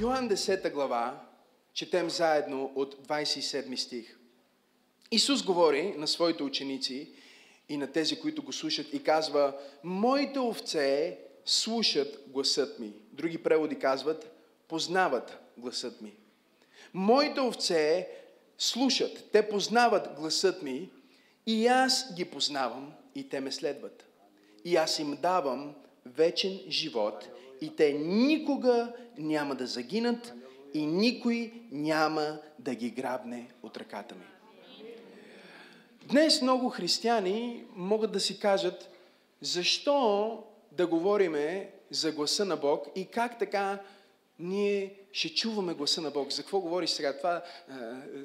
Йоан 10 глава, четем заедно от 27 стих. Исус говори на своите ученици и на тези, които го слушат и казва, моите овце слушат гласът ми. Други преводи казват, познават гласът ми. Моите овце слушат, те познават гласът ми и аз ги познавам и те ме следват. И аз им давам вечен живот и те никога няма да загинат и никой няма да ги грабне от ръката ми. Днес много християни могат да си кажат, защо да говориме за гласа на Бог и как така ние ще чуваме гласа на Бог. За какво говориш сега? Това а,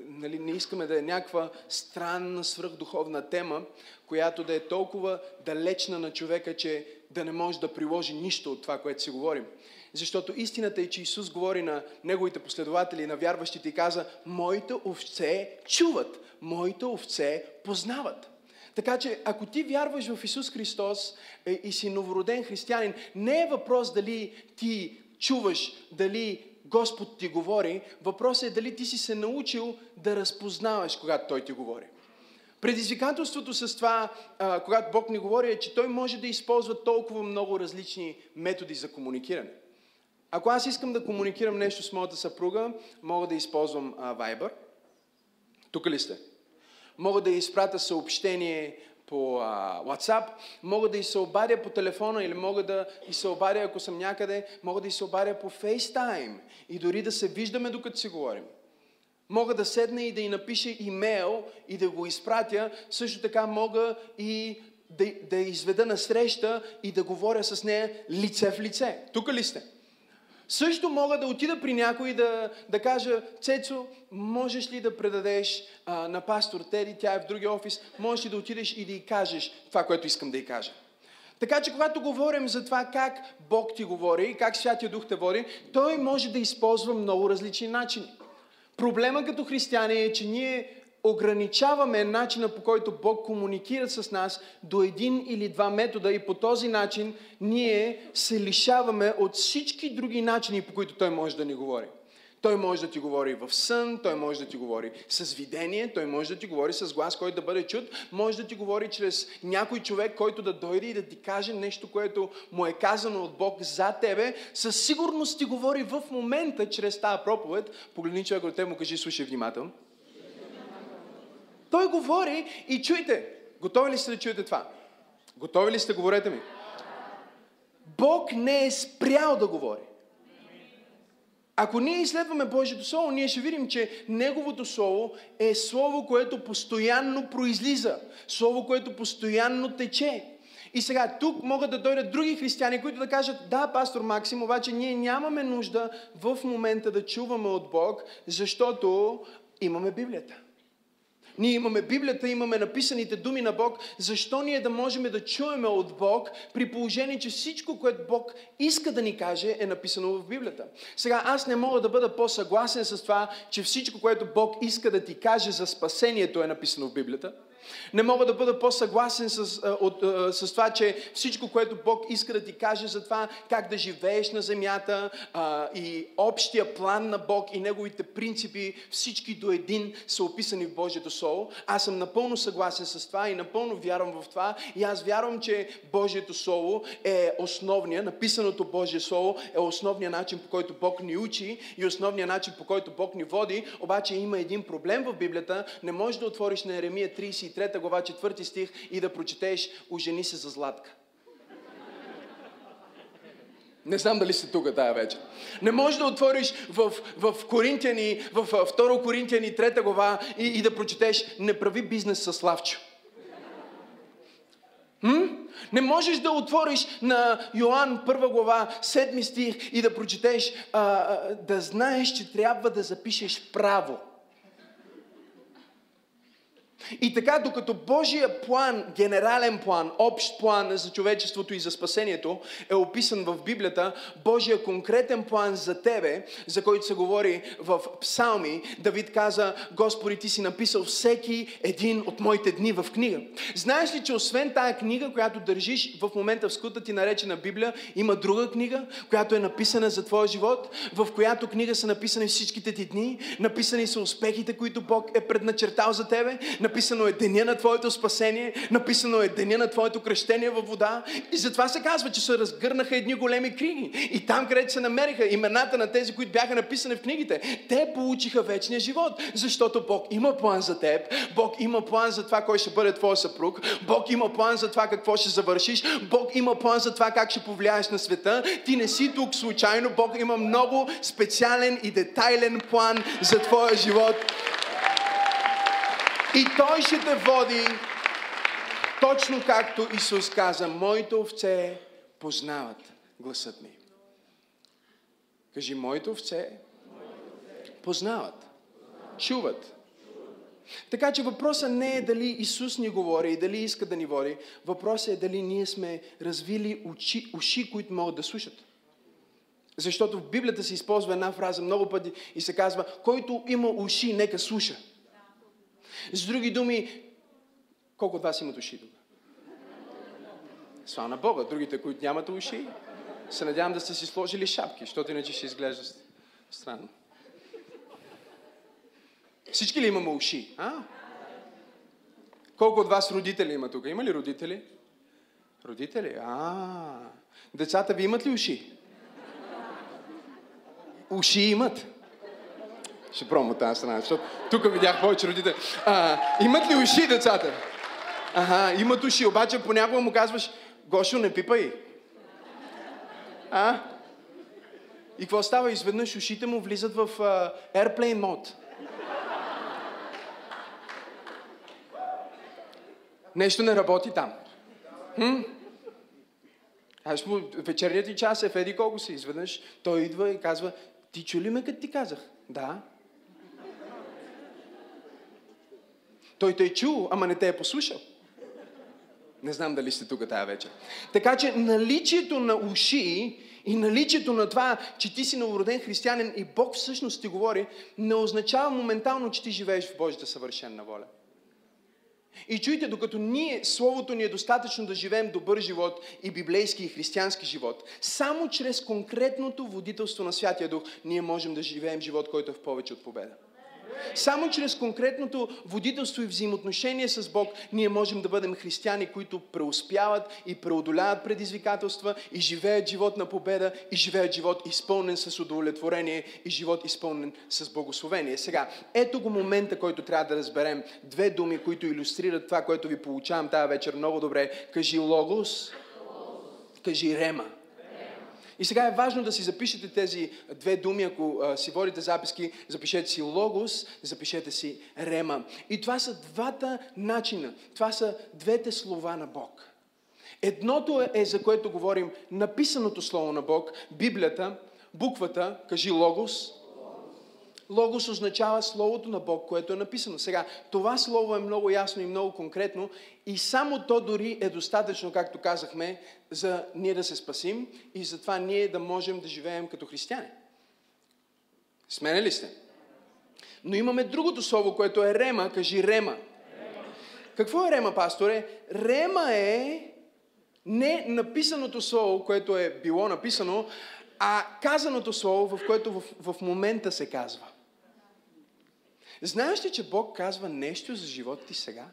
нали, не искаме да е някаква странна, свръхдуховна тема, която да е толкова далечна на човека, че да не може да приложи нищо от това, което си говорим. Защото истината е, че Исус говори на неговите последователи, на вярващите и каза, моите овце чуват, моите овце познават. Така че, ако ти вярваш в Исус Христос е, и си новороден християнин, не е въпрос дали ти чуваш, дали Господ ти говори, въпросът е дали ти си се научил да разпознаваш, когато Той ти говори. Предизвикателството с това, когато Бог ни говори, е, че Той може да използва толкова много различни методи за комуникиране. Ако аз искам да комуникирам нещо с моята съпруга, мога да използвам а, Viber. Тук ли сте? Мога да изпратя съобщение по а, WhatsApp, мога да и се обадя по телефона или мога да и се обадя, ако съм някъде, мога да и се обадя по FaceTime и дори да се виждаме докато си говорим. Мога да седна и да й напиша имейл и да го изпратя. Също така мога и да, да изведа на среща и да говоря с нея лице в лице. Тук ли сте? Също мога да отида при някой да, да кажа, Цецо, можеш ли да предадеш а, на пастор Теди, тя е в другия офис, можеш ли да отидеш и да й кажеш това, което искам да й кажа. Така че, когато говорим за това как Бог ти говори и как Святия Дух те води, Той може да използва много различни начини. Проблема като християни е, че ние ограничаваме начина по който Бог комуникира с нас до един или два метода и по този начин ние се лишаваме от всички други начини, по които Той може да ни говори. Той може да ти говори в сън, той може да ти говори с видение, той може да ти говори с глас, който да бъде чут, може да ти говори чрез някой човек, който да дойде и да ти каже нещо, което му е казано от Бог за тебе. Със сигурност ти говори в момента чрез тази проповед. Погледни човек от те му кажи, слушай внимателно. Той говори и чуйте. Готови ли сте да чуете това? Готови ли сте? Говорете ми. Бог не е спрял да говори. Ако ние изследваме Божието Слово, ние ще видим, че Неговото Слово е Слово, което постоянно произлиза. Слово, което постоянно тече. И сега тук могат да дойдат други християни, които да кажат, да, пастор Максим, обаче ние нямаме нужда в момента да чуваме от Бог, защото имаме Библията. Ние имаме Библията, имаме написаните думи на Бог. Защо ние да можем да чуеме от Бог, при положение, че всичко, което Бог иска да ни каже, е написано в Библията? Сега, аз не мога да бъда по-съгласен с това, че всичко, което Бог иска да ти каже за спасението, е написано в Библията. Не мога да бъда по-съгласен с, от, с това, че всичко, което Бог иска да ти каже за това, как да живееш на земята а, и общия план на Бог и неговите принципи, всички до един са описани в Божието Слово. Аз съм напълно съгласен с това и напълно вярвам в това. И аз вярвам, че Божието Слово е основния, написаното Божие Слово е основният начин, по който Бог ни учи и основният начин, по който Бог ни води. Обаче има един проблем в Библията. Не можеш да отвориш на Еремия 33 3 глава, 4 стих и да прочетеш Ожени се за Златка. Не знам дали сте тук тая вечер. Не можеш да отвориш в, в Коринтияни, в 2 Коринтияни 3 глава и, и да прочетеш Не прави бизнес с Славчо. М? Не можеш да отвориш на Йоанн 1 глава 7 стих и да прочетеш а, а, да знаеш, че трябва да запишеш право. И така, докато Божия план, генерален план, общ план за човечеството и за спасението е описан в Библията, Божия конкретен план за тебе, за който се говори в Псалми, Давид каза, Господи, ти си написал всеки един от моите дни в книга. Знаеш ли, че освен тая книга, която държиш в момента в скута ти наречена Библия, има друга книга, която е написана за твоя живот, в която книга са написани всичките ти дни, написани са успехите, които Бог е предначертал за тебе, написано е деня на твоето спасение, написано е деня на твоето кръщение във вода. И затова се казва, че се разгърнаха едни големи книги. И там, където се намериха имената на тези, които бяха написани в книгите, те получиха вечния живот. Защото Бог има план за теб, Бог има план за това, кой ще бъде твой съпруг, Бог има план за това какво ще завършиш, Бог има план за това как ще повлияеш на света. Ти не си тук случайно, Бог има много специален и детайлен план за твоя живот. И Той ще те води точно както Исус каза, моите овце познават гласът ми. Кажи, моите овце познават, чуват. Така че въпросът не е дали Исус ни говори и дали иска да ни води. Въпросът е дали ние сме развили уши, уши които могат да слушат. Защото в Библията се използва една фраза много пъти и се казва, който има уши, нека слуша. С други думи, колко от вас имат уши тук? Слава на Бога. Другите, които нямат уши, се надявам да сте си сложили шапки, защото иначе ще изглежда странно. Всички ли имаме уши? А? Колко от вас родители има тук? Има ли родители? Родители? А, децата ви имат ли уши? Уши имат. Ще пробвам от тази страна, защото тук видях повече родители. А, имат ли уши децата? Ага, имат уши, обаче понякога му казваш, Гошо, не пипай. А? И какво става? Изведнъж ушите му влизат в uh, airplane мод. Нещо не работи там. Хм? Аз му, вечерният ти час е в еди колко си. Изведнъж той идва и казва, ти чули ме като ти казах? Да. Той те е чул, ама не те е послушал. Не знам дали сте тук тази вечер. Така че наличието на уши и наличието на това, че ти си новороден християнин и Бог всъщност ти говори, не означава моментално, че ти живееш в Божията съвършенна воля. И чуйте, докато ние, Словото ни е достатъчно да живеем добър живот и библейски и християнски живот, само чрез конкретното водителство на Святия Дух, ние можем да живеем живот, който е в повече от победа. Само чрез конкретното водителство и взаимоотношение с Бог ние можем да бъдем християни, които преуспяват и преодоляват предизвикателства и живеят живот на победа и живеят живот изпълнен с удовлетворение и живот изпълнен с благословение. Сега, ето го момента, който трябва да разберем. Две думи, които иллюстрират това, което ви получавам тази вечер много добре. Кажи логос, кажи рема. И сега е важно да си запишете тези две думи, ако си водите записки, запишете си логос, запишете си рема. И това са двата начина, това са двете слова на Бог. Едното е, за което говорим, написаното слово на Бог, Библията, буквата, кажи логос, Логос означава Словото на Бог, което е написано. Сега, това Слово е много ясно и много конкретно и само то дори е достатъчно, както казахме, за ние да се спасим и за това ние да можем да живеем като християни. Смене ли сте? Но имаме другото слово, което е рема. Кажи рема. рема. Какво е рема, пасторе? Рема е не написаното слово, което е било написано, а казаното слово, в което в, в момента се казва. Знаеш ли, че Бог казва нещо за живота ти сега?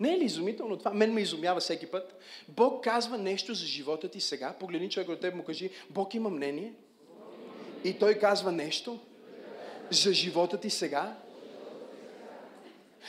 Не е ли изумително това? Мен ме изумява всеки път. Бог казва нещо за живота ти сега. Погледни човек от теб му кажи, Бог има мнение. И той казва нещо за живота ти сега.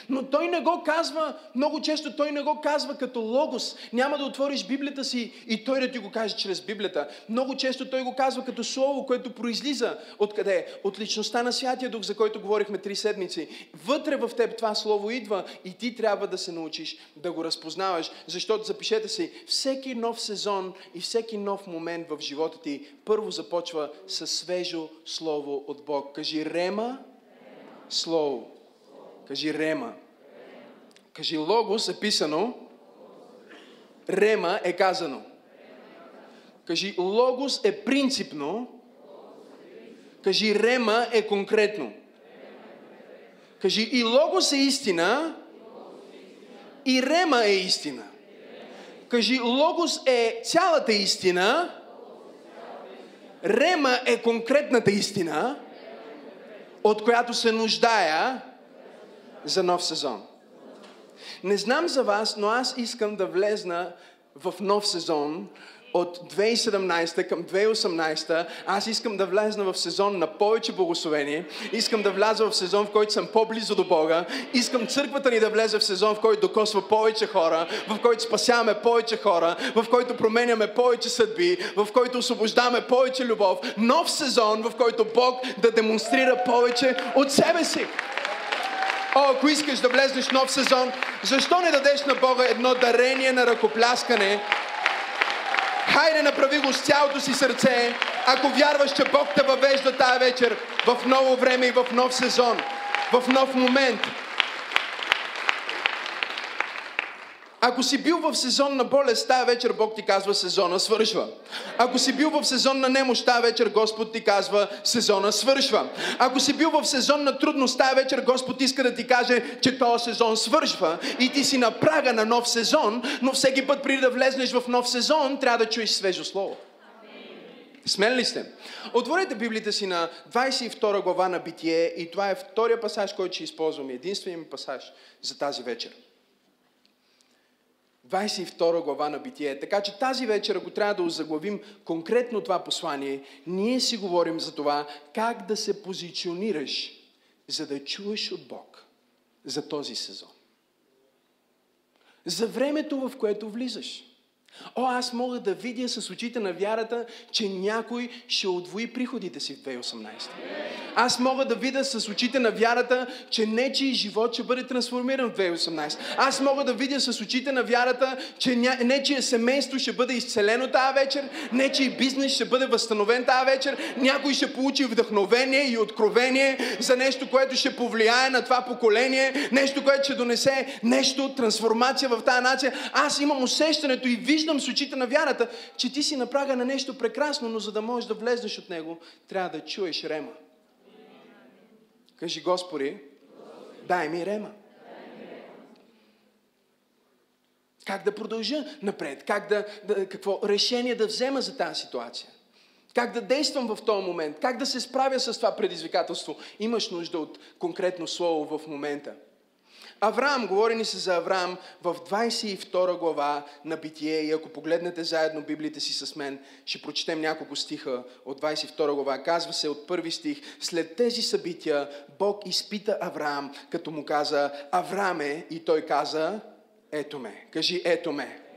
Но той не го казва, много често той не го казва като логос. Няма да отвориш Библията си и той да ти го каже чрез Библията. Много често той го казва като слово, което произлиза от къде? От личността на Святия Дух, за който говорихме три седмици. Вътре в теб това слово идва и ти трябва да се научиш да го разпознаваш. Защото запишете си, всеки нов сезон и всеки нов момент в живота ти първо започва с свежо слово от Бог. Кажи рема, слово. Кажи рема. Кажи, логос е писано, рема е казано. Кажи, логос е принципно, кажи, рема е конкретно. Кажи, и логос е истина, и рема е истина. Кажи, логос е цялата истина, рема е конкретната истина, от която се нуждая за нов сезон. Не знам за вас, но аз искам да влезна в нов сезон от 2017 към 2018, аз искам да влезна в сезон на повече благословение, искам да вляза в сезон, в който съм по-близо до Бога, искам църквата ни да влезе в сезон, в който докосва повече хора, в който спасяваме повече хора, в който променяме повече съдби, в който освобождаваме повече любов. Нов сезон, в който Бог да демонстрира повече от себе си. О, ако искаш да влезнеш в нов сезон, защо не дадеш на Бога едно дарение на ръкопляскане? Хайде, направи го с цялото си сърце, ако вярваш, че Бог те въвежда тая вечер в ново време и в нов сезон, в нов момент. Ако си бил в сезон на болест, тая вечер Бог ти казва сезона свършва. Ако си бил в сезон на немощ, тая вечер Господ ти казва сезона свършва. Ако си бил в сезон на трудност, тая вечер Господ иска да ти каже, че този сезон свършва и ти си на прага на нов сезон, но всеки път преди да влезнеш в нов сезон, трябва да чуеш свежо слово. Смен ли сте? Отворете Библията си на 22 глава на Битие и това е втория пасаж, който ще използваме. Единственият пасаж за тази вечер. 22 глава на Битие. Така че тази вечер, ако трябва да озаглавим конкретно това послание, ние си говорим за това как да се позиционираш, за да чуеш от Бог за този сезон. За времето, в което влизаш. О, аз мога да видя с очите на вярата, че някой ще отвои приходите си в 2018. Аз мога да видя с очите на вярата, че нечи живот ще бъде трансформиран в 2018. Аз мога да видя с очите на вярата, че нечие семейство ще бъде изцелено тази вечер, нечи бизнес ще бъде възстановен тази вечер, някой ще получи вдъхновение и откровение за нещо, което ще повлияе на това поколение, нещо, което ще донесе нещо, трансформация в тази нация. Аз имам усещането и виждам с очите на вярата, че ти си на прага на нещо прекрасно, но за да можеш да влезнеш от него, трябва да чуеш рема. Кажи, Господи, дай ми рема. Как да продължа напред? Как да, да, какво решение да взема за тази ситуация? Как да действам в този момент? Как да се справя с това предизвикателство? Имаш нужда от конкретно слово в момента. Авраам, говори ни се за Авраам в 22 глава на Битие и ако погледнете заедно Библията си с мен, ще прочетем няколко стиха от 22 глава. Казва се от първи стих, след тези събития Бог изпита Авраам, като му каза, Аврааме, и той каза, ето ме. Кажи, ето ме.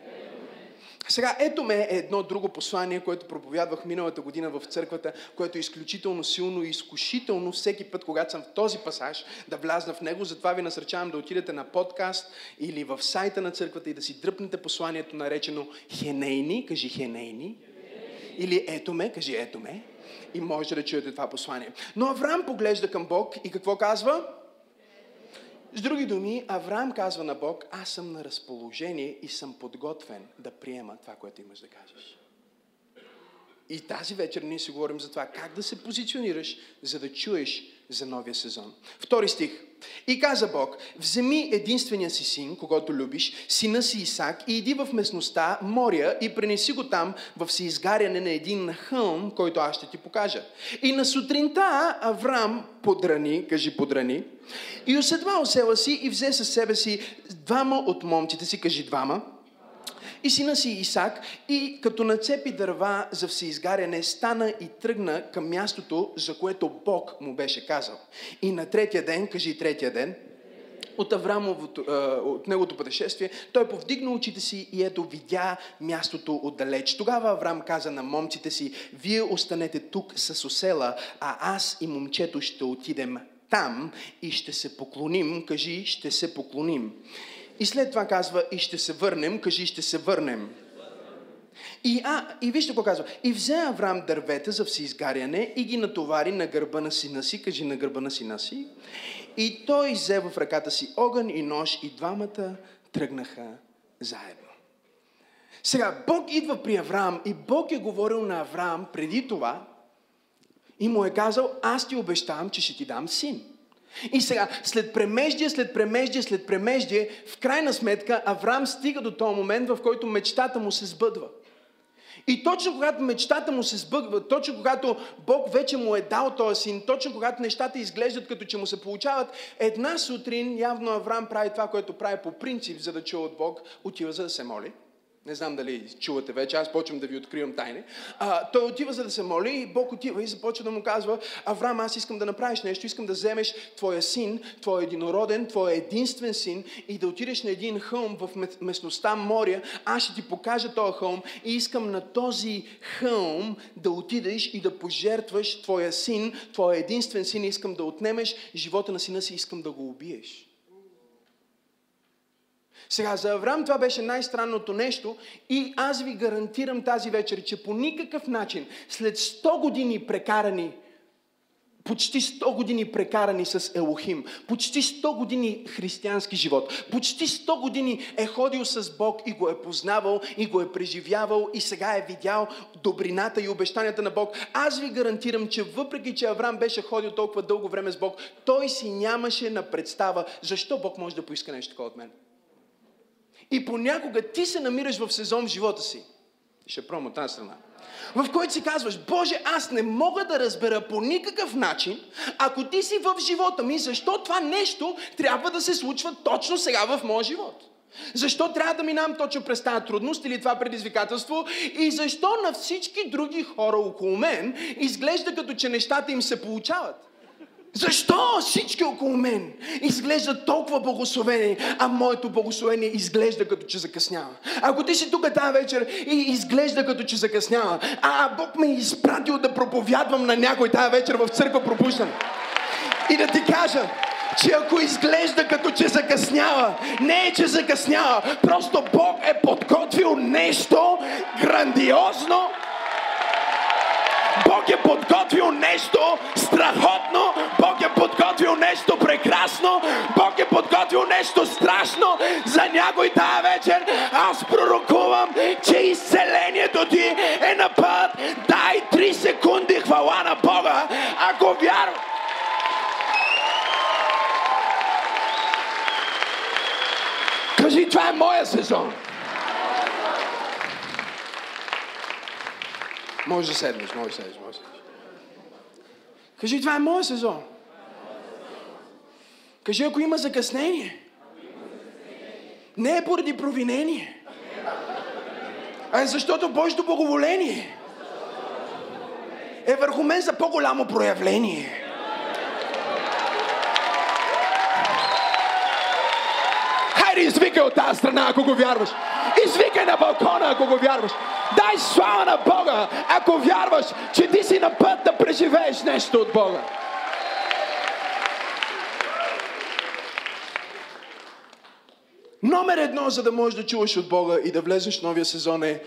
Сега, ето ме е едно друго послание, което проповядвах миналата година в църквата, което е изключително силно и изкушително всеки път, когато съм в този пасаж, да влязна в него. Затова ви насърчавам да отидете на подкаст или в сайта на църквата и да си дръпнете посланието наречено Хенейни, кажи Хенейни, или ето ме, кажи ето ме, и можете да чуете това послание. Но Авраам поглежда към Бог и какво казва? С други думи, Авраам казва на Бог, аз съм на разположение и съм подготвен да приема това, което имаш да кажеш. И тази вечер ние си говорим за това как да се позиционираш, за да чуеш за новия сезон. Втори стих. И каза Бог, вземи единствения си син, когато любиш, сина си Исак, и иди в местността Моря и пренеси го там в изгаряне на един хълм, който аз ще ти покажа. И на сутринта Авраам подрани, кажи подрани, и уседва осела си и взе със себе си двама от момците си, кажи двама, и сина си Исак, и като нацепи дърва за всеизгаряне, стана и тръгна към мястото, за което Бог му беше казал. И на третия ден, кажи третия ден, от Аврамовото, от неговото пътешествие, той повдигна очите си и ето видя мястото отдалеч. Тогава Аврам каза на момците си, вие останете тук с осела, а аз и момчето ще отидем там и ще се поклоним. Кажи, ще се поклоним. И след това казва, и ще се върнем. Кажи, ще се върнем. И, а, и вижте какво казва. И взе Авраам дървета за всеизгаряне и ги натовари на гърба на сина си. Кажи на гърба на сина си. И той взе в ръката си огън и нож и двамата тръгнаха заедно. Сега, Бог идва при Авраам и Бог е говорил на Авраам преди това и му е казал, аз ти обещавам, че ще ти дам син. И сега, след премеждие, след премеждие, след премеждие, в крайна сметка Авраам стига до този момент, в който мечтата му се сбъдва. И точно когато мечтата му се сбъгва, точно когато Бог вече му е дал този син, точно когато нещата изглеждат като че му се получават, една сутрин явно Авраам прави това, което прави по принцип, за да чуе от Бог, отива за да се моли. Не знам дали чувате вече, аз почвам да ви откривам тайни. А, той отива за да се моли и Бог отива и започва да му казва, Авраам, аз искам да направиш нещо, искам да вземеш твоя син, твоя единороден, твоя единствен син и да отидеш на един хълм в местността Моря. Аз ще ти покажа този хълм и искам на този хълм да отидеш и да пожертваш твоя син, твоя единствен син. Искам да отнемеш живота на сина си, искам да го убиеш. Сега, за Авраам това беше най-странното нещо и аз ви гарантирам тази вечер, че по никакъв начин, след 100 години прекарани почти 100 години прекарани с Елохим, почти 100 години християнски живот, почти 100 години е ходил с Бог и го е познавал, и го е преживявал, и сега е видял добрината и обещанията на Бог. Аз ви гарантирам, че въпреки, че Авраам беше ходил толкова дълго време с Бог, той си нямаше на представа защо Бог може да поиска нещо такова от мен. И понякога ти се намираш в сезон в живота си. Ще пробвам от тази страна. В който си казваш, Боже, аз не мога да разбера по никакъв начин, ако ти си в живота ми, защо това нещо трябва да се случва точно сега в моя живот? Защо трябва да минавам точно през тази трудност или това предизвикателство? И защо на всички други хора около мен изглежда като че нещата им се получават? Защо всички около мен изглеждат толкова благословени, а моето благословение изглежда като че закъснява? Ако ти си тук тази вечер и изглежда като че закъснява, а Бог ме е изпратил да проповядвам на някой тази вечер в църква пропущане. И да ти кажа, че ако изглежда като че закъснява, не е, че закъснява, просто Бог е подготвил нещо грандиозно, Бог е подготвил нещо страхотно, Бог е подготвил нещо прекрасно, Бог е подготвил нещо страшно за някой тая вечер. Аз пророкувам, че изцелението ти е на път. Дай 3 секунди хвала на Бога, ако вярваш. Кажи, това е моя сезон. Може да седнеш, може да седнеш, може да седнеш. Кажи, това е моят сезон. Кажи, ако има закъснение, не е поради провинение, а е защото Божието благоволение е върху мен за по-голямо проявление. Хайде, извикай от тази страна, ако го вярваш. Извикай на балкона, ако го вярваш. Дай слава на Бога, ако вярваш, че ти си на път да преживееш нещо от Бога. Номер едно, за да можеш да чуваш от Бога и да влезеш в новия сезон е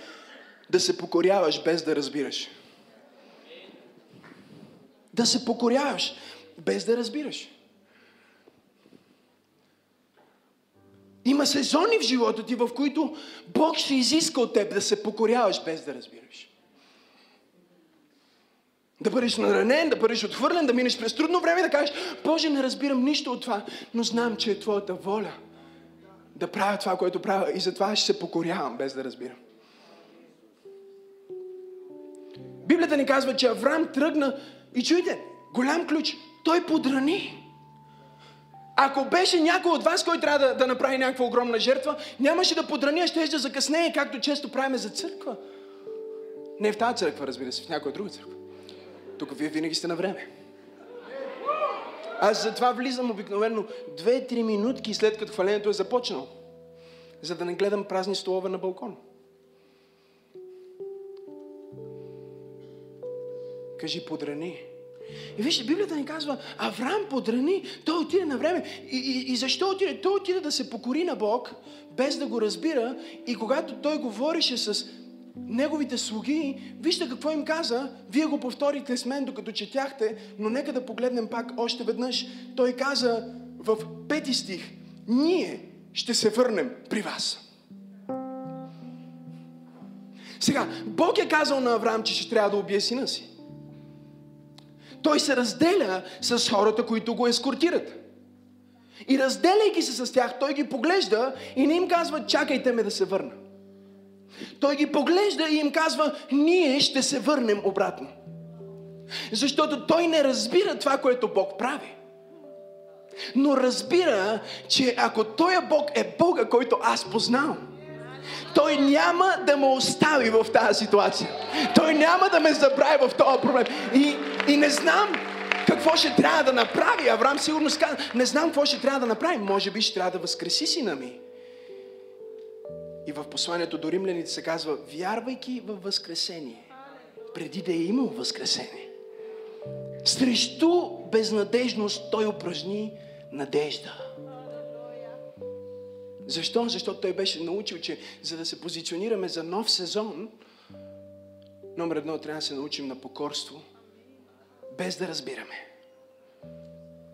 да се покоряваш без да разбираш. Да се покоряваш без да разбираш. Има сезони в живота ти, в които Бог ще изиска от теб да се покоряваш без да разбираш. Да бъдеш наранен, да бъдеш отхвърлен, да минеш през трудно време и да кажеш, Боже, не разбирам нищо от това, но знам, че е Твоята воля да правя това, което правя и затова ще се покорявам без да разбирам. Библията ни казва, че Авраам тръгна и чуйте, голям ключ, той подрани. Ако беше някой от вас, който трябва да, да направи някаква огромна жертва, нямаше да подрани, а ще да закъснее, както често правиме за църква. Не в тази църква, разбира се, в някоя друга църква. Тук вие винаги сте на време. Аз затова влизам обикновено 2-3 минутки след като хвалението е започнало. За да не гледам празни столове на балкон. Кажи подрани. И вижте, Библията ни казва, Авраам подрани, той отиде на време. И, и, и защо отиде? Той отиде да се покори на Бог, без да го разбира. И когато той говореше с неговите слуги, вижте какво им каза, вие го повторите с мен, докато четяхте, но нека да погледнем пак още веднъж. Той каза в пети стих, ние ще се върнем при вас. Сега, Бог е казал на Авраам, че ще трябва да убие сина си. Той се разделя с хората, които го ескортират. И разделяйки се с тях, той ги поглежда и не им казва, чакайте ме да се върна. Той ги поглежда и им казва, ние ще се върнем обратно. Защото той не разбира това, което Бог прави. Но разбира, че ако той Бог е Бога, който аз познавам, той няма да ме остави в тази ситуация. Той няма да ме забрави в този проблем. И, и не знам какво ще трябва да направи. Авраам сигурно каза, не знам какво ще трябва да направи. Може би ще трябва да възкреси сина ми. И в посланието до римляните се казва, вярвайки в възкресение, преди да е имал възкресение, срещу безнадежност той упражни надежда. Защо? Защото той беше научил, че за да се позиционираме за нов сезон, номер едно трябва да се научим на покорство, без да разбираме.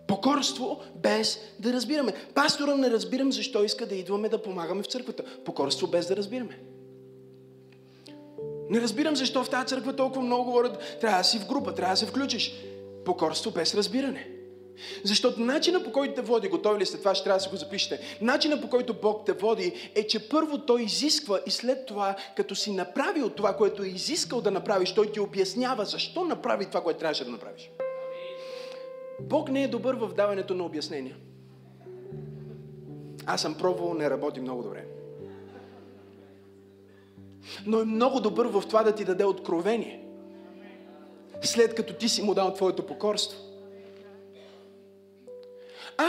Покорство без да разбираме. Пастора не разбирам защо иска да идваме да помагаме в църквата. Покорство без да разбираме. Не разбирам защо в тази църква толкова много говорят, трябва да си в група, трябва да се включиш. Покорство без разбиране. Защото начина по който те води, готови ли сте, това ще трябва да се го запишете, начина по който Бог те води е, че първо Той изисква и след това, като си направил това, което е изискал да направиш, Той ти обяснява защо направи това, което трябваше да направиш. Бог не е добър в даването на обяснения. Аз съм пробвал, не работи много добре. Но е много добър в това да ти даде откровение. След като ти си му дал твоето покорство.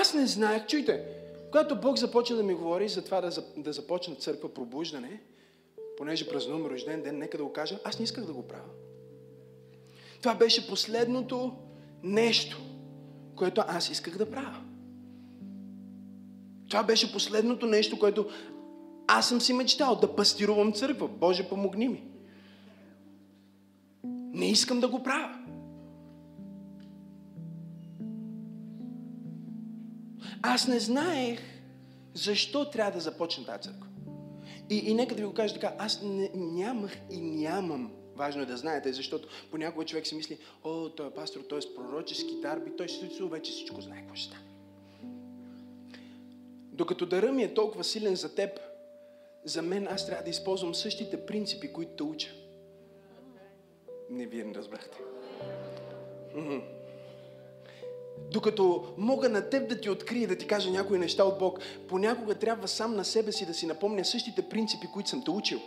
Аз не знаех, чуйте, когато Бог започна да ми говори за това да, да започна църква пробуждане, понеже празнувам рожден ден, нека да го кажа, аз не исках да го правя. Това беше последното нещо, което аз исках да правя. Това беше последното нещо, което аз съм си мечтал да пастирувам църква. Боже, помогни ми. Не искам да го правя. Аз не знаех защо трябва да започна тази църква. И, и нека да ви го кажа така, аз не, нямах и нямам Важно е да знаете, защото понякога човек си мисли, о, той е пастор, той е с пророчески дарби, той си вече всичко знае какво ще стане. Докато дъра ми е толкова силен за теб, за мен аз трябва да използвам същите принципи, които те уча. Не вие не разбрахте. Докато мога на теб да ти открия, да ти кажа някои неща от Бог, понякога трябва сам на себе си да си напомня същите принципи, които съм те учил.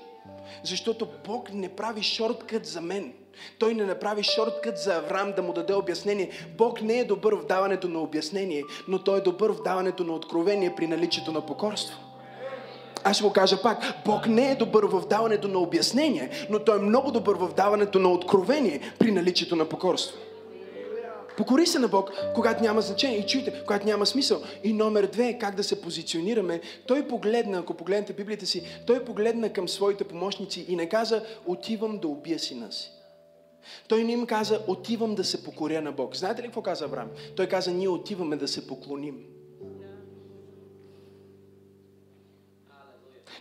Защото Бог не прави шорткът за мен. Той не направи шорткът за Авраам да му даде обяснение. Бог не е добър в даването на обяснение, но Той е добър в даването на откровение при наличието на покорство. Аз ще го кажа пак. Бог не е добър в даването на обяснение, но Той е много добър в даването на откровение при наличието на покорство. Покори се на Бог, когато няма значение. И чуйте, когато няма смисъл. И номер две, как да се позиционираме. Той погледна, ако погледнете Библията си, той погледна към своите помощници и не каза, отивам да убия сина си. Той не им каза, отивам да се покоря на Бог. Знаете ли какво каза Авраам? Той каза, ние отиваме да се поклоним.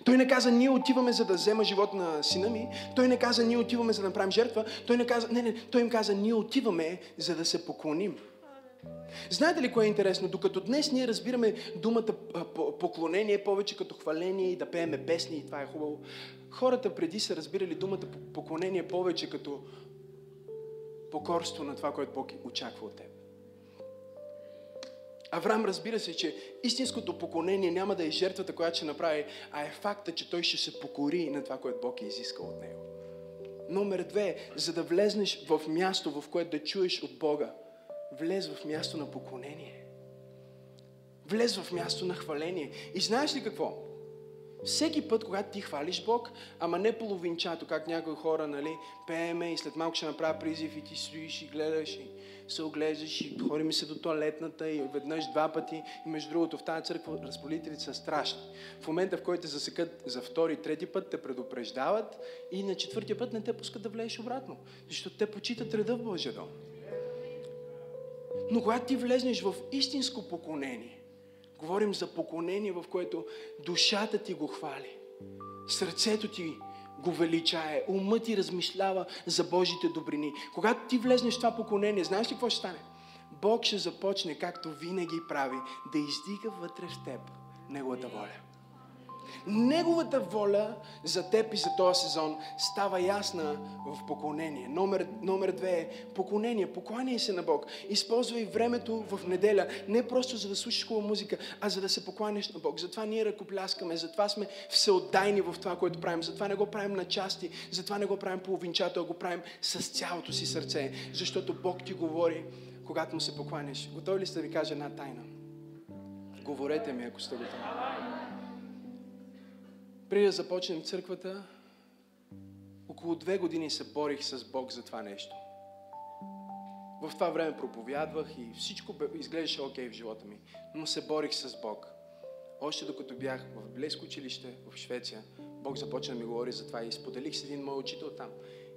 Той не каза, ние отиваме за да взема живот на сина ми. Той не каза, ние отиваме за да направим жертва. Той не каза, не, не, той им каза, ние отиваме за да се поклоним. Знаете ли кое е интересно? Докато днес ние разбираме думата поклонение повече като хваление и да пееме песни и това е хубаво, хората преди са разбирали думата поклонение повече като покорство на това, което Бог очаква от теб. Авраам разбира се, че истинското поклонение няма да е жертвата, която ще направи, а е факта, че той ще се покори на това, което Бог е изискал от него. Номер две, за да влезнеш в място, в което да чуеш от Бога, влез в място на поклонение. Влез в място на хваление. И знаеш ли какво? Всеки път, когато ти хвалиш Бог, ама не половинчато, как някои хора, нали, пееме и след малко ще направя призив и ти стоиш и гледаш и се оглеждаш и ходим се до туалетната и веднъж два пъти. И между другото, в тази църква разполителите са страшни. В момента, в който те засекат за втори, трети път, те предупреждават и на четвъртия път не те пускат да влезеш обратно. Защото те почитат реда в Божия дом. Но когато ти влезнеш в истинско поклонение, говорим за поклонение, в което душата ти го хвали, сърцето ти го величае, умът ти размишлява за Божите добрини. Когато ти влезнеш в това поклонение, знаеш ли какво ще стане? Бог ще започне, както винаги прави, да издига вътре в теб Неговата воля. Неговата воля за теб и за този сезон става ясна в поклонение. Номер, номер две е поклонение. Покланяй се на Бог. Използвай времето в неделя не просто за да слушаш хубава музика, а за да се покланяш на Бог. Затова ние ръкопляскаме, затова сме всеотдайни в това, което правим. Затова не го правим на части, затова не го правим половинчато, а го правим с цялото си сърце. Защото Бог ти говори, когато му се покланяш. Готови ли сте да ви кажа една тайна? Говорете ми, ако сте готови. Преди да започнем църквата, около две години се борих с Бог за това нещо. В това време проповядвах и всичко изглеждаше окей okay в живота ми, но се борих с Бог. Още докато бях в близко училище в Швеция, Бог започна да ми говори за това и споделих с един мой учител там.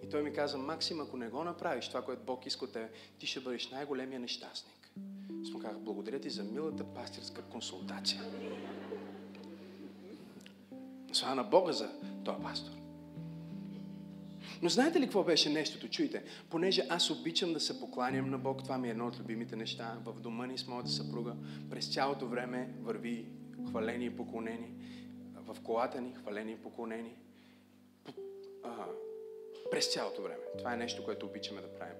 И той ми каза, Максим, ако не го направиш това, което Бог иска от тебе, ти ще бъдеш най-големия нещастник. Аз казах, благодаря ти за милата пастирска консултация. Слава на Бога за този пастор. Но знаете ли какво беше нещото? Чуйте, понеже аз обичам да се покланям на Бог, това ми е едно от любимите неща. В дома ни с моята съпруга през цялото време върви хваление и поклонение. В колата ни хваление и поклонение. През цялото време. Това е нещо, което обичаме да правим.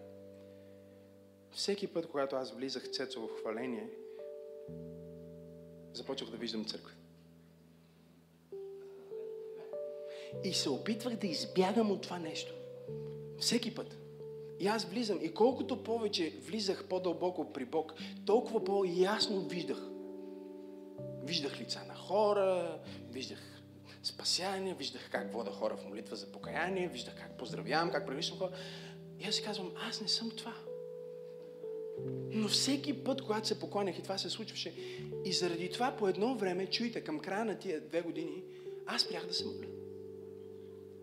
Всеки път, когато аз влизах цецо в хваление, започвах да виждам църква. И се опитвах да избягам от това нещо. Всеки път. И аз влизам. И колкото повече влизах по-дълбоко при Бог, толкова по-ясно виждах. Виждах лица на хора, виждах спасяние, виждах как вода хора в молитва за покаяние, виждах как поздравявам, как превишвам хора. И аз си казвам, аз не съм това. Но всеки път, когато се поклонях и това се случваше, и заради това по едно време, чуйте, към края на тия две години, аз спрях да се моля.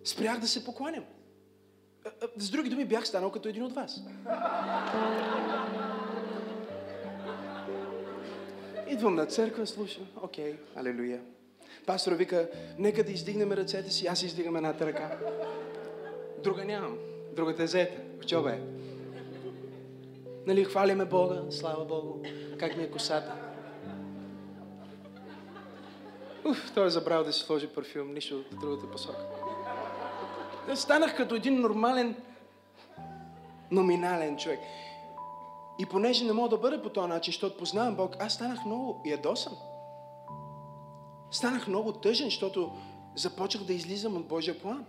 Спрях да се покланям. С други думи, бях станал като един от вас. Идвам на църква, слушам. Окей, алелуя. Пастор вика, нека да издигнем ръцете си. Аз издигам едната ръка. Друга нямам. Другата е заета. В е. Нали, хвалиме Бога, слава Богу. Как ми е косата. Уф, той е забрал да си сложи парфюм, нищо от другата посока. Станах като един нормален, номинален човек. И понеже не мога да бъда по този начин, защото познавам Бог, аз станах много ядосан. Станах много тъжен, защото започнах да излизам от Божия план.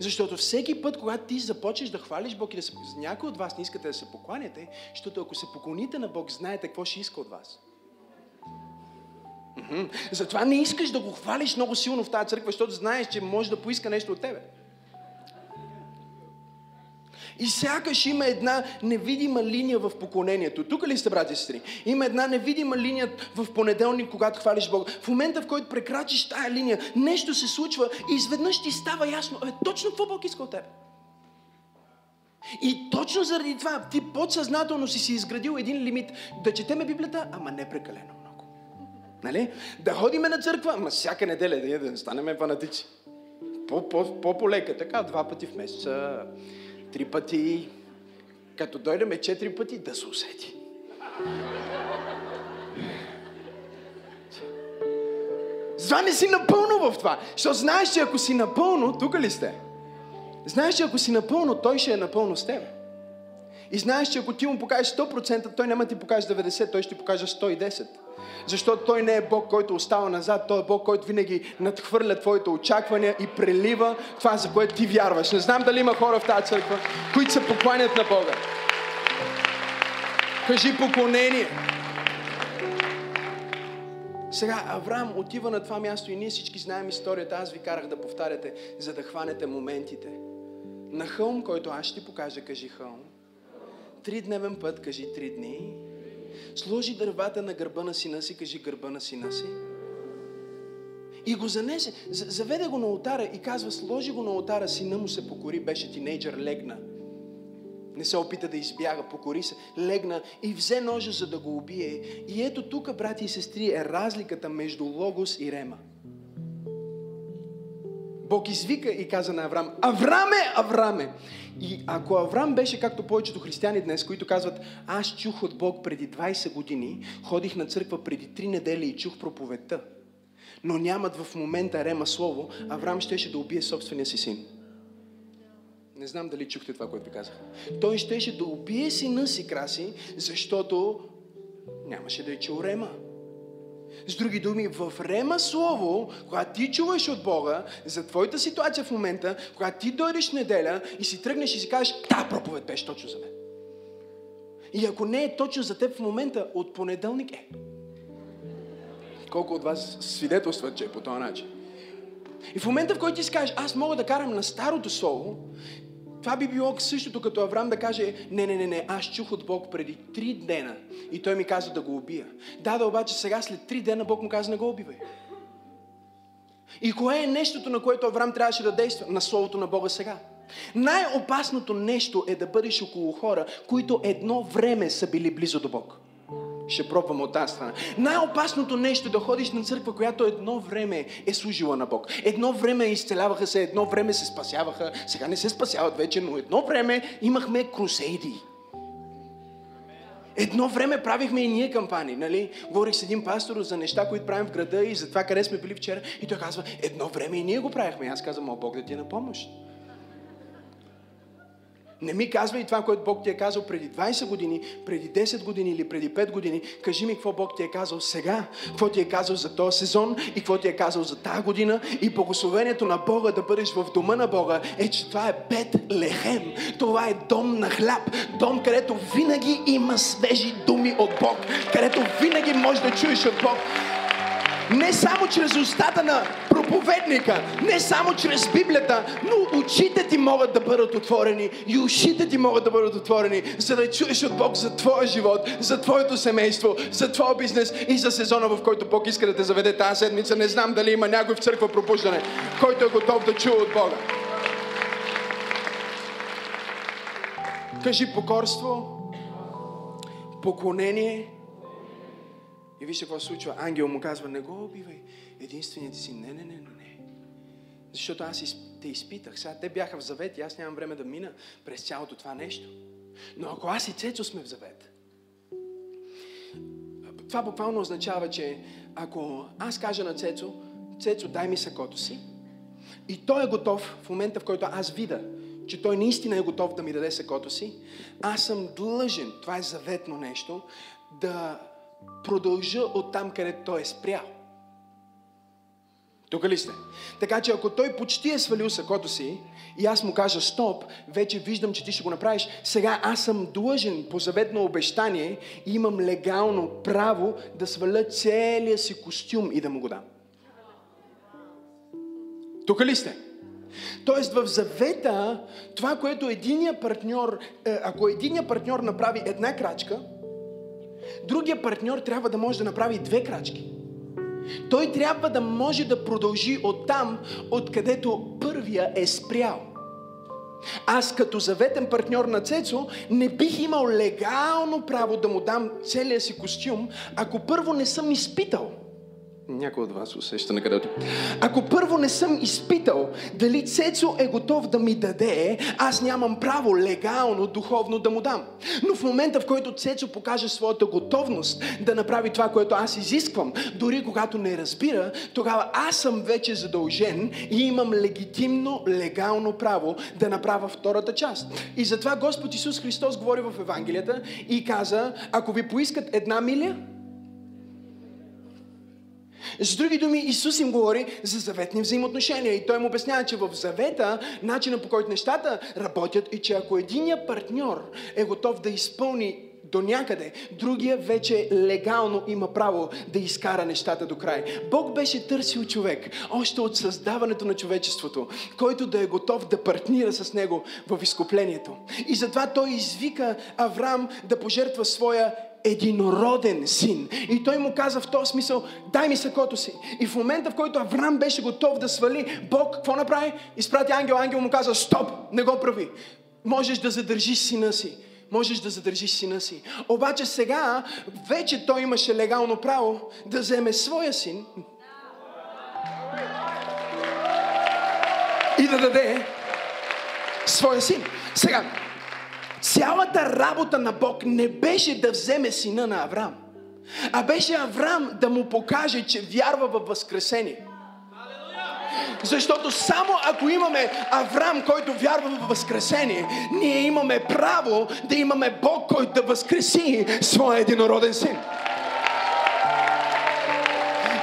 Защото всеки път, когато ти започнеш да хвалиш Бог и да се... Някой от вас не искате да се покланяте, защото ако се поклоните на Бог, знаете какво ще иска от вас. Затова не искаш да го хвалиш много силно в тази църква, защото знаеш, че може да поиска нещо от тебе. И сякаш има една невидима линия в поклонението. Тук ли сте, брати и сестри? Има една невидима линия в понеделник, когато хвалиш Бога. В момента, в който прекрачиш тая линия, нещо се случва и изведнъж ти става ясно, е, точно какво Бог иска от теб. И точно заради това ти подсъзнателно си си изградил един лимит да четеме Библията, ама не прекалено. Нали? Да ходиме на църква, ама всяка неделя да, да не станем фанатици. По-полека, така, два пъти в месеца, три пъти, като дойдеме четири пъти, да се усети. Затова не си напълно в това. Защото знаеш, че ако си напълно, тук ли сте? Знаеш, че ако си напълно, той ще е напълно с теб. И знаеш, че ако ти му покажеш 100%, той няма ти покаже 90%, той ще ти покаже 110%. Защото Той не е Бог, който остава назад, Той е Бог, който винаги надхвърля твоите очаквания и прелива това, за което ти вярваш. Не знам дали има хора в тази църква, които се покланят на Бога. Кажи поклонение. Сега Авраам отива на това място и ние всички знаем историята. Аз ви карах да повтаряте, за да хванете моментите. На хълм, който аз ще ти покажа, кажи хълм. Тридневен път, кажи три дни. Сложи дървата на гърба на сина си, кажи гърба на сина си. И го занесе, заведе го на ултара и казва, сложи го на ултара, сина му се покори, беше тинейджър, легна. Не се опита да избяга, покори се, легна и взе ножа, за да го убие. И ето тук, брати и сестри, е разликата между Логос и Рема. Бог извика и каза на Авраам, Авраме, Авраме! И ако Авраам беше както повечето християни днес, които казват, аз чух от Бог преди 20 години, ходих на църква преди 3 недели и чух проповедта, но нямат в момента Рема слово, Авраам щеше да убие собствения си син. Не знам дали чухте това, което ви казах. Той щеше да убие сина си, Краси, защото нямаше да е чул Рема. С други думи, в Рема Слово, когато ти чуваш от Бога за твоята ситуация в момента, когато ти дойдеш неделя и си тръгнеш и си кажеш, та проповед беше точно за мен. И ако не е точно за теб в момента, от понеделник е. Колко от вас свидетелстват, че е по този начин? И в момента, в който ти си кажеш, аз мога да карам на старото слово, това би било същото като Авраам да каже, не, не, не, не, аз чух от Бог преди три дена и той ми каза да го убия. Да, да, обаче сега след три дена Бог му каза, не го убивай. И кое е нещото, на което Авраам трябваше да действа? На Словото на Бога сега. Най-опасното нещо е да бъдеш около хора, които едно време са били близо до Бог ще пробвам от тази страна. Най-опасното нещо е да ходиш на църква, която едно време е служила на Бог. Едно време изцеляваха се, едно време се спасяваха, сега не се спасяват вече, но едно време имахме крусейди. Едно време правихме и ние кампании, нали? Говорих с един пастор за неща, които правим в града и за това къде сме били вчера. И той казва, едно време и ние го правихме. Аз казвам, о Бог да ти е на помощ. Не ми казвай това, което Бог ти е казал преди 20 години, преди 10 години или преди 5 години. Кажи ми какво Бог ти е казал сега, какво ти е казал за този сезон и какво ти е казал за тази година. И благословението на Бога да бъдеш в дома на Бога е, че това е Бет Лехем. Това е дом на хляб. Дом, където винаги има свежи думи от Бог. Където винаги можеш да чуеш от Бог. Не само чрез устата на проповедника, не само чрез Библията, но очите ти могат да бъдат отворени и ушите ти могат да бъдат отворени, за да чуеш от Бог за твоя живот, за твоето семейство, за твоя бизнес и за сезона, в който Бог иска да те заведе тази седмица. Не знам дали има някой в църква пробуждане, който е готов да чуе от Бога. Кажи покорство, поклонение, и вижте какво случва. Ангел му казва, не го убивай. Единственият си, не, не, не, не, не. Защото аз те изпитах. Сега те бяха в завет и аз нямам време да мина през цялото това нещо. Но ако аз и Цецо сме в завет, това буквално означава, че ако аз кажа на Цецо, Цецо, дай ми сакото си, и той е готов в момента, в който аз видя, че той наистина е готов да ми даде сакото си, аз съм длъжен, това е заветно нещо, да продължа от там, където той е спрял. Тук ли сте? Така че ако той почти е свалил сакото си и аз му кажа стоп, вече виждам, че ти ще го направиш, сега аз съм длъжен по заветно обещание и имам легално право да сваля целия си костюм и да му го дам. Тук ли сте? Тоест в завета, това, което единия партньор, е, ако единия партньор направи една крачка, другия партньор трябва да може да направи две крачки. Той трябва да може да продължи от там, откъдето първия е спрял. Аз като заветен партньор на Цецо не бих имал легално право да му дам целия си костюм, ако първо не съм изпитал – някой от вас усеща на където. Ако първо не съм изпитал дали Цецо е готов да ми даде, аз нямам право легално, духовно да му дам. Но в момента, в който Цецо покаже своята готовност да направи това, което аз изисквам, дори когато не разбира, тогава аз съм вече задължен и имам легитимно, легално право да направя втората част. И затова Господ Исус Христос говори в Евангелията и каза, ако ви поискат една миля, с други думи, Исус им говори за заветни взаимоотношения. И той му обяснява, че в завета начина по който нещата работят и че ако единия партньор е готов да изпълни до някъде, другия вече легално има право да изкара нещата до край. Бог беше търсил човек, още от създаването на човечеството, който да е готов да партнира с него в изкуплението. И затова той извика Авраам да пожертва своя единороден син. И той му каза в този смисъл, дай ми сакото си. И в момента, в който Авраам беше готов да свали, Бог какво направи? Изпрати ангел, ангел му каза, стоп, не го прави. Можеш да задържиш сина си. Можеш да задържиш сина си. Обаче сега, вече той имаше легално право да вземе своя син и да даде своя син. Сега, Цялата работа на Бог не беше да вземе сина на Авраам, а беше Авраам да му покаже, че вярва във възкресение. Защото само ако имаме Авраам, който вярва в Възкресение, ние имаме право да имаме Бог, който да възкреси своя единороден син.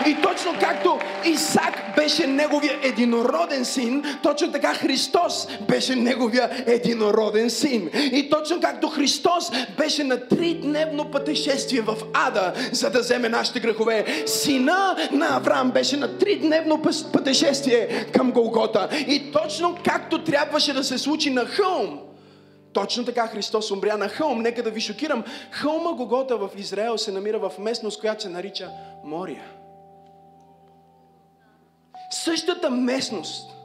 И точно както Исак беше неговия единороден син, точно така Христос беше неговия единороден син. И точно както Христос беше на тридневно пътешествие в Ада, за да вземе нашите грехове, сина на Авраам беше на тридневно пътешествие към Голгота. И точно както трябваше да се случи на хълм, точно така Христос умря на хълм. Нека да ви шокирам. Хълма Гогота в Израел се намира в местност, която се нарича Мория. Същата местност,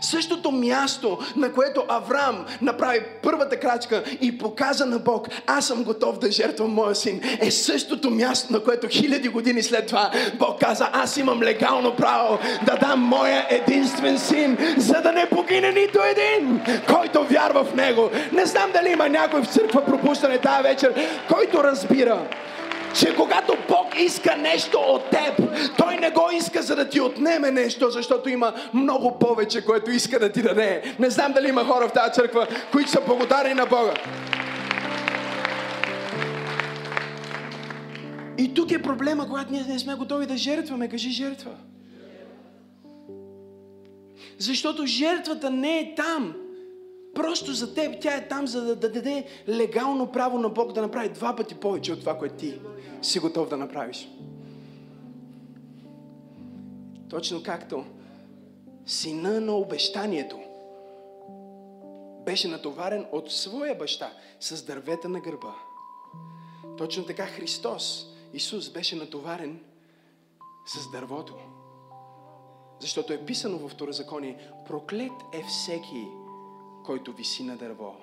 Същото място, на което Авраам направи първата крачка и показа на Бог, аз съм готов да жертвам моя син, е същото място, на което хиляди години след това Бог каза, аз имам легално право да дам моя единствен син, за да не погине нито един, който вярва в него. Не знам дали има някой в църква пропущане тази вечер, който разбира, че когато Бог иска нещо от теб, Той не го иска за да ти отнеме нещо, защото има много повече, което иска да ти даде. Не знам дали има хора в тази църква, които са благодарни на Бога. И тук е проблема, когато ние не сме готови да жертваме. Кажи жертва. Защото жертвата не е там. Просто за теб тя е там, за да, да даде легално право на Бог да направи два пъти повече от това, което ти си готов да направиш. Точно както сина на обещанието беше натоварен от своя баща с дървета на гърба. Точно така Христос, Исус, беше натоварен с дървото. Защото е писано във Второзаконие, проклет е всеки, който виси на дърво.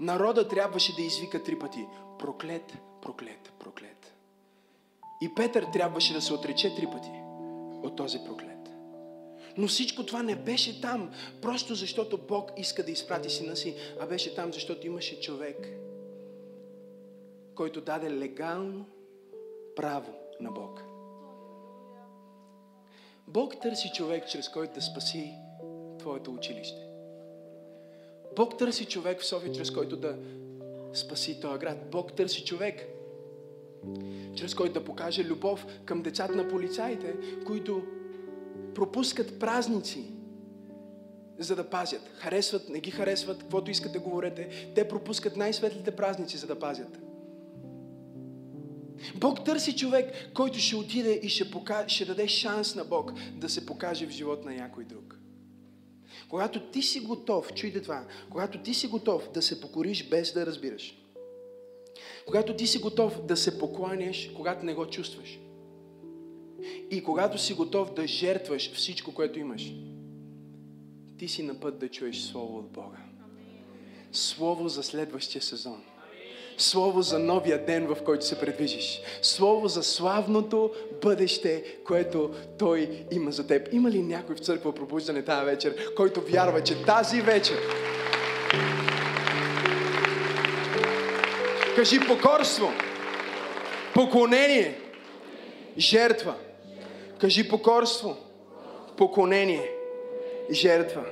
Народа трябваше да извика три пъти. Проклет, проклет, проклет. И Петър трябваше да се отрече три пъти от този проклет. Но всичко това не беше там, просто защото Бог иска да изпрати сина си, а беше там, защото имаше човек, който даде легално право на Бог. Бог търси човек, чрез който да спаси твоето училище. Бог търси човек в София, чрез който да спаси този град. Бог търси човек, чрез който да покаже любов към децата на полицаите, които пропускат празници, за да пазят. Харесват, не ги харесват, каквото искат да говорите. Те пропускат най-светлите празници, за да пазят. Бог търси човек, който ще отиде и ще, покаже, ще даде шанс на Бог да се покаже в живот на някой друг. Когато ти си готов, чуйте това, когато ти си готов да се покориш без да разбираш, когато ти си готов да се покланяш, когато не го чувстваш, и когато си готов да жертваш всичко, което имаш, ти си на път да чуеш Слово от Бога. Слово за следващия сезон. Слово за новия ден, в който се предвижиш. Слово за славното бъдеще, което Той има за теб. Има ли някой в църква пробуждане тази вечер, който вярва, че тази вечер Кажи покорство, поклонение, жертва. Кажи покорство, поклонение, жертва.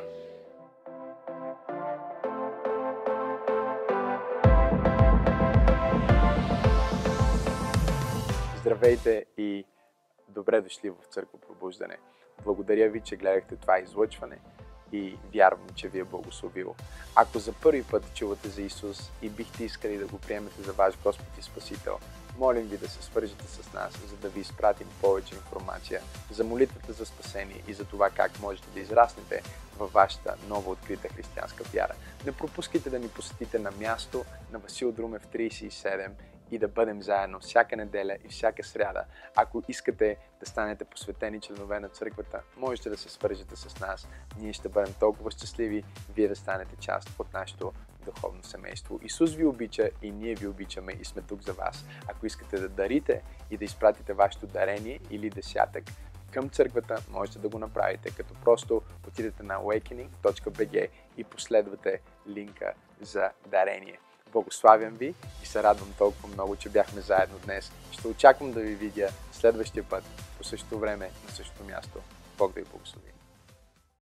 Здравейте и добре дошли в Църква Пробуждане. Благодаря ви, че гледахте това излъчване. и вярвам, че ви е благословил. Ако за първи път чувате за Исус и бихте искали да го приемете за ваш Господ и Спасител, молим ви да се свържете с нас, за да ви изпратим повече информация за молитвата за спасение и за това как можете да израснете във вашата нова открита християнска вяра. Не пропускайте да ни посетите на място на Васил Друмев 37 и да бъдем заедно всяка неделя и всяка сряда. Ако искате да станете посветени членове на църквата, можете да се свържете с нас. Ние ще бъдем толкова щастливи, вие да станете част от нашето духовно семейство. Исус ви обича и ние ви обичаме и сме тук за вас. Ако искате да дарите и да изпратите вашето дарение или десятък към църквата, можете да го направите, като просто отидете на awakening.bg и последвате линка за дарение. Благославям ви и се радвам толкова много, че бяхме заедно днес. Ще очаквам да ви видя следващия път по същото време на същото място. Бог да ви благослови.